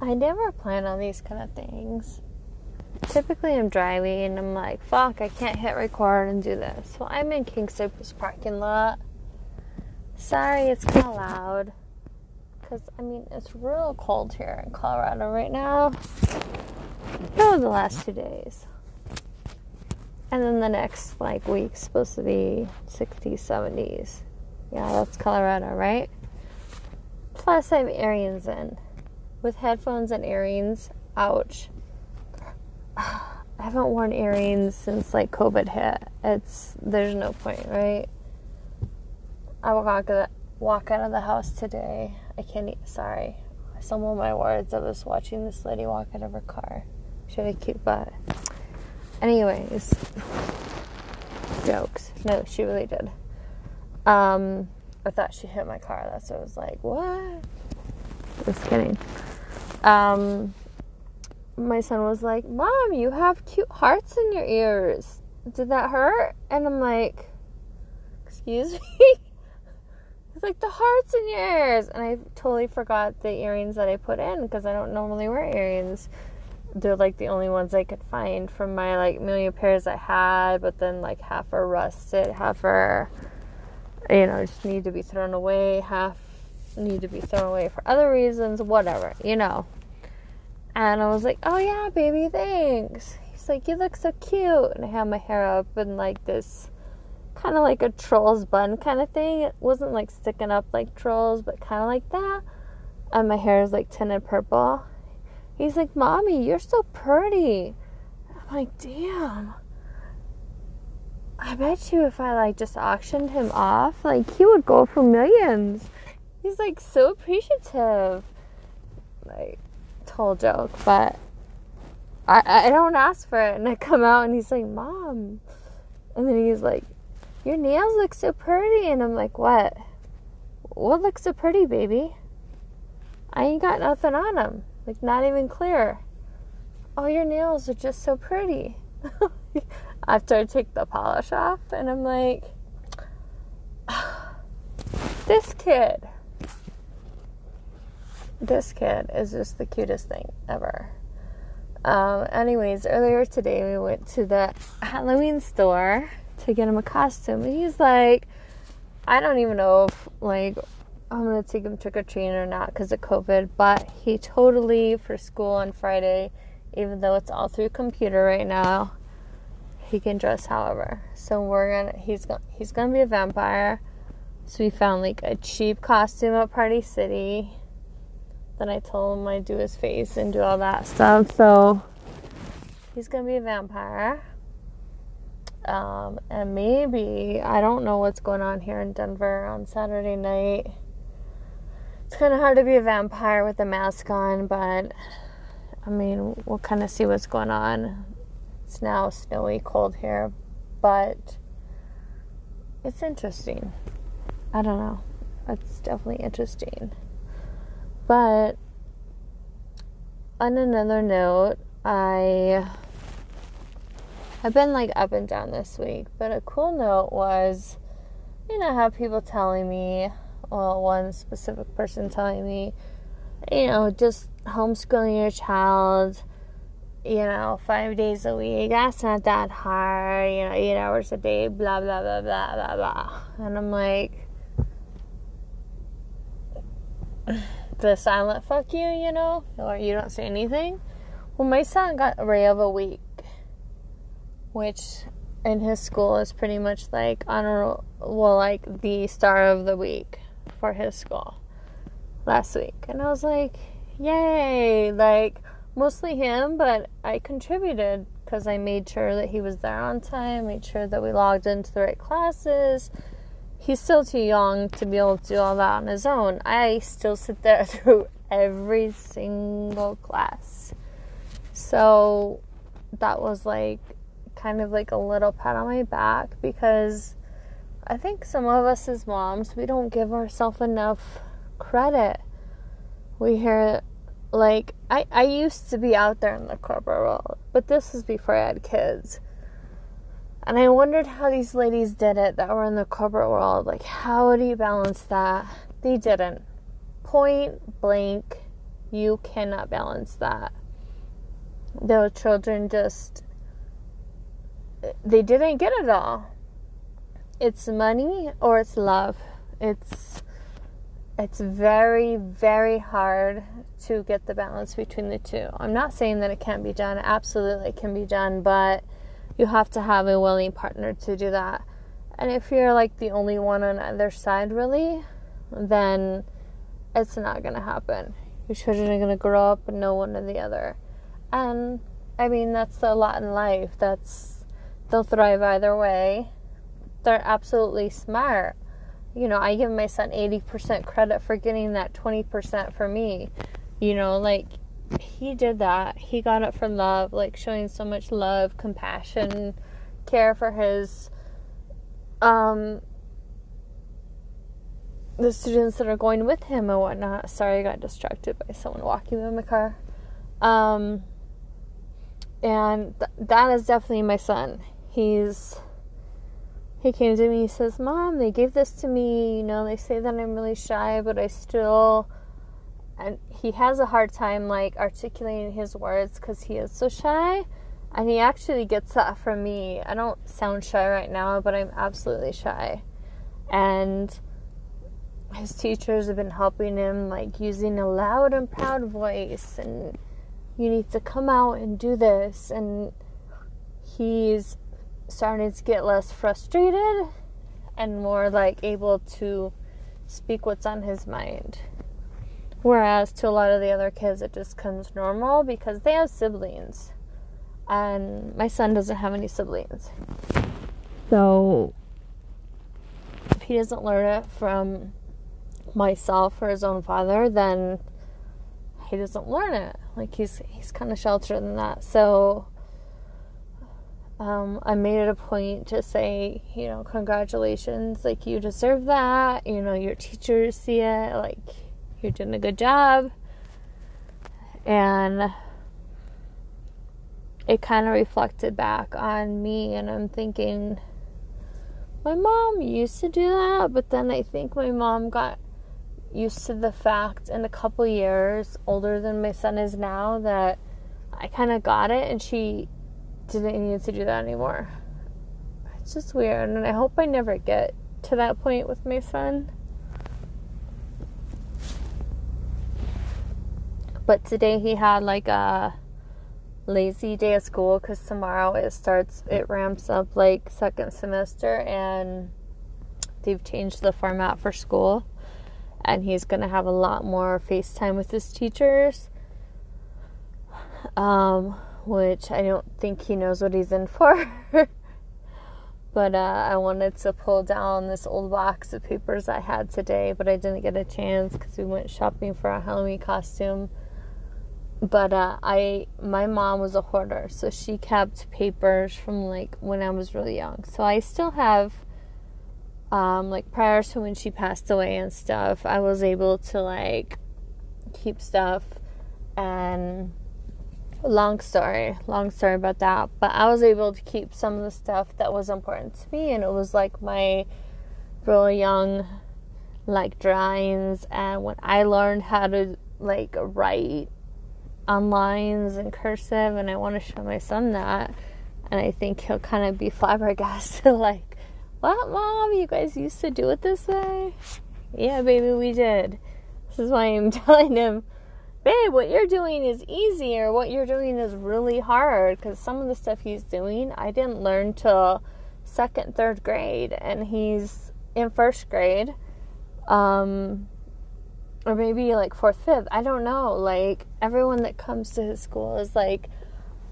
I never plan on these kind of things. Typically, I'm driving and I'm like, fuck, I can't hit record and do this. Well, I'm in King Soopers parking lot. Sorry, it's kind of loud. Because, I mean, it's real cold here in Colorado right now. For the last two days. And then the next, like, week's supposed to be 60s, 70s. Yeah, that's Colorado, right? Plus, I have earrings in. With headphones and earrings, ouch. I haven't worn earrings since like COVID hit. It's there's no point, right? I walk out, walk out of the house today. I can't. Eat, sorry, some of my words. I was watching this lady walk out of her car. She had a cute butt. Anyways, jokes. No, she really did. Um, I thought she hit my car. That's what I was like. What? Just kidding. Um, my son was like, Mom, you have cute hearts in your ears. Did that hurt? And I'm like, Excuse me? He's like, The hearts in your ears. And I totally forgot the earrings that I put in because I don't normally wear earrings. They're like the only ones I could find from my like million pairs I had, but then like half are rusted, half are, you know, just need to be thrown away, half need to be thrown away for other reasons, whatever, you know. And I was like, oh yeah, baby, thanks. He's like, you look so cute. And I had my hair up in like this kind of like a troll's bun kind of thing. It wasn't like sticking up like trolls, but kind of like that. And my hair is like tinted purple. He's like, Mommy, you're so pretty. I'm like, damn. I bet you if I like just auctioned him off, like he would go for millions. He's like so appreciative. Like, tall joke, but I, I don't ask for it. And I come out and he's like, Mom. And then he's like, Your nails look so pretty. And I'm like, What? What looks so pretty, baby? I ain't got nothing on them. Like, not even clear. Oh, your nails are just so pretty. After I take the polish off, and I'm like, This kid this kid is just the cutest thing ever. Um, anyways, earlier today we went to the Halloween store to get him a costume, and he's like, I don't even know if like I'm gonna take him trick or treating or not because of COVID, but he totally for school on Friday, even though it's all through computer right now, he can dress however. So we're gonna he's gonna he's gonna be a vampire. So we found like a cheap costume at Party City then I told him I'd do his face and do all that stuff. So he's gonna be a vampire. Um, and maybe I don't know what's going on here in Denver on Saturday night. It's kind of hard to be a vampire with a mask on, but I mean, we'll kind of see what's going on. It's now snowy, cold here, but it's interesting. I don't know. It's definitely interesting. But on another note, I I've been like up and down this week, but a cool note was you know how people telling me, well, one specific person telling me, you know, just homeschooling your child, you know, five days a week, that's not that hard, you know, eight hours a day, blah, blah, blah, blah, blah, blah. And I'm like, the silent fuck you, you know, or you don't say anything. Well, my son got Ray of a Week, which in his school is pretty much like honor, well, like the star of the week for his school last week, and I was like, yay! Like mostly him, but I contributed because I made sure that he was there on time, made sure that we logged into the right classes he's still too young to be able to do all that on his own. I still sit there through every single class. So that was like kind of like a little pat on my back because I think some of us as moms, we don't give ourselves enough credit. We hear like I, I used to be out there in the corporate world, but this was before I had kids. And I wondered how these ladies did it that were in the corporate world. Like, how do you balance that? They didn't. Point blank, You cannot balance that. Those children just they didn't get it all. It's money or it's love. It's it's very very hard to get the balance between the two. I'm not saying that it can't be done. Absolutely it can be done, but you have to have a willing partner to do that. And if you're like the only one on either side really, then it's not going to happen. Your children are going to grow up and know one or the other. And I mean, that's a lot in life. That's they'll thrive either way. They're absolutely smart. You know, I give my son 80% credit for getting that 20% for me. You know, like he did that. He got it for love, like showing so much love, compassion, care for his um the students that are going with him and whatnot. Sorry, I got distracted by someone walking in the car. Um, and th- that is definitely my son. He's he came to me. He says, "Mom, they gave this to me. You know, they say that I'm really shy, but I still." And he has a hard time like articulating his words because he is so shy. And he actually gets that from me. I don't sound shy right now, but I'm absolutely shy. And his teachers have been helping him like using a loud and proud voice and you need to come out and do this and he's starting to get less frustrated and more like able to speak what's on his mind whereas to a lot of the other kids it just comes normal because they have siblings and my son doesn't have any siblings so if he doesn't learn it from myself or his own father, then he doesn't learn it. Like he's he's kind of sheltered in that. So um, I made it a point to say, you know, congratulations, like you deserve that. You know, your teachers see it, like you're doing a good job. And it kind of reflected back on me, and I'm thinking, my mom used to do that, but then I think my mom got used to the fact in a couple years older than my son is now that I kind of got it and she didn't need to do that anymore. It's just weird and I hope I never get to that point with my son. But today he had like a lazy day of school because tomorrow it starts, it ramps up like second semester and they've changed the format for school and he's going to have a lot more FaceTime with his teachers. Um, which I don't think he knows what he's in for. but uh, I wanted to pull down this old box of papers I had today, but I didn't get a chance because we went shopping for a Halloween costume. But uh, I, my mom was a hoarder, so she kept papers from like when I was really young. So I still have um, like prior to when she passed away and stuff, I was able to like keep stuff and long story, long story about that. But I was able to keep some of the stuff that was important to me, and it was like my really young like drawings and when I learned how to like write on lines and cursive and I want to show my son that and I think he'll kind of be flabbergasted like what, mom? You guys used to do it this way? Yeah, baby, we did. This is why I'm telling him, babe, what you're doing is easier. What you're doing is really hard because some of the stuff he's doing, I didn't learn till second, third grade, and he's in first grade. Um, or maybe like fourth, fifth. I don't know. Like everyone that comes to his school is like,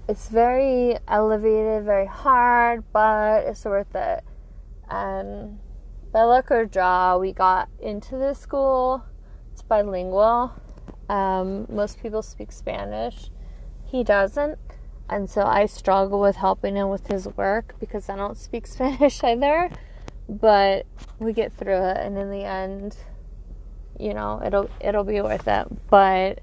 it's very elevated, very hard, but it's worth it. And by luck or draw, we got into this school. It's bilingual. Um, most people speak Spanish. He doesn't. And so I struggle with helping him with his work because I don't speak Spanish either. But we get through it and in the end, you know, it'll it'll be worth it. But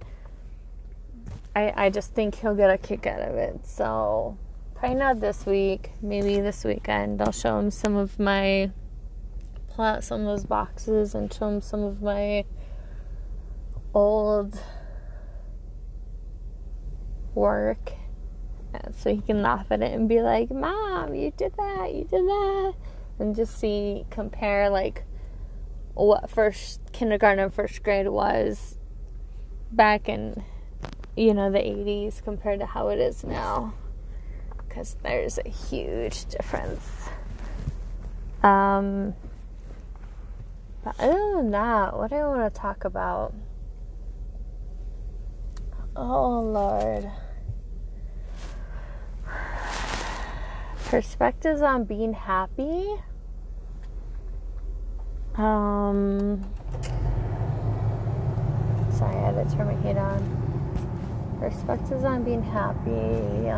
I I just think he'll get a kick out of it. So Probably not this week. Maybe this weekend. I'll show him some of my out some of those boxes and show him some of my old work uh, so he can laugh at it and be like, Mom, you did that, you did that. And just see, compare like what first kindergarten and first grade was back in, you know, the 80s compared to how it is now. Because there's a huge difference. Um, but other than that, what do I want to talk about? Oh, Lord. perspectives on being happy. Um, sorry, I had to turn my heat on. Respect is on being happy.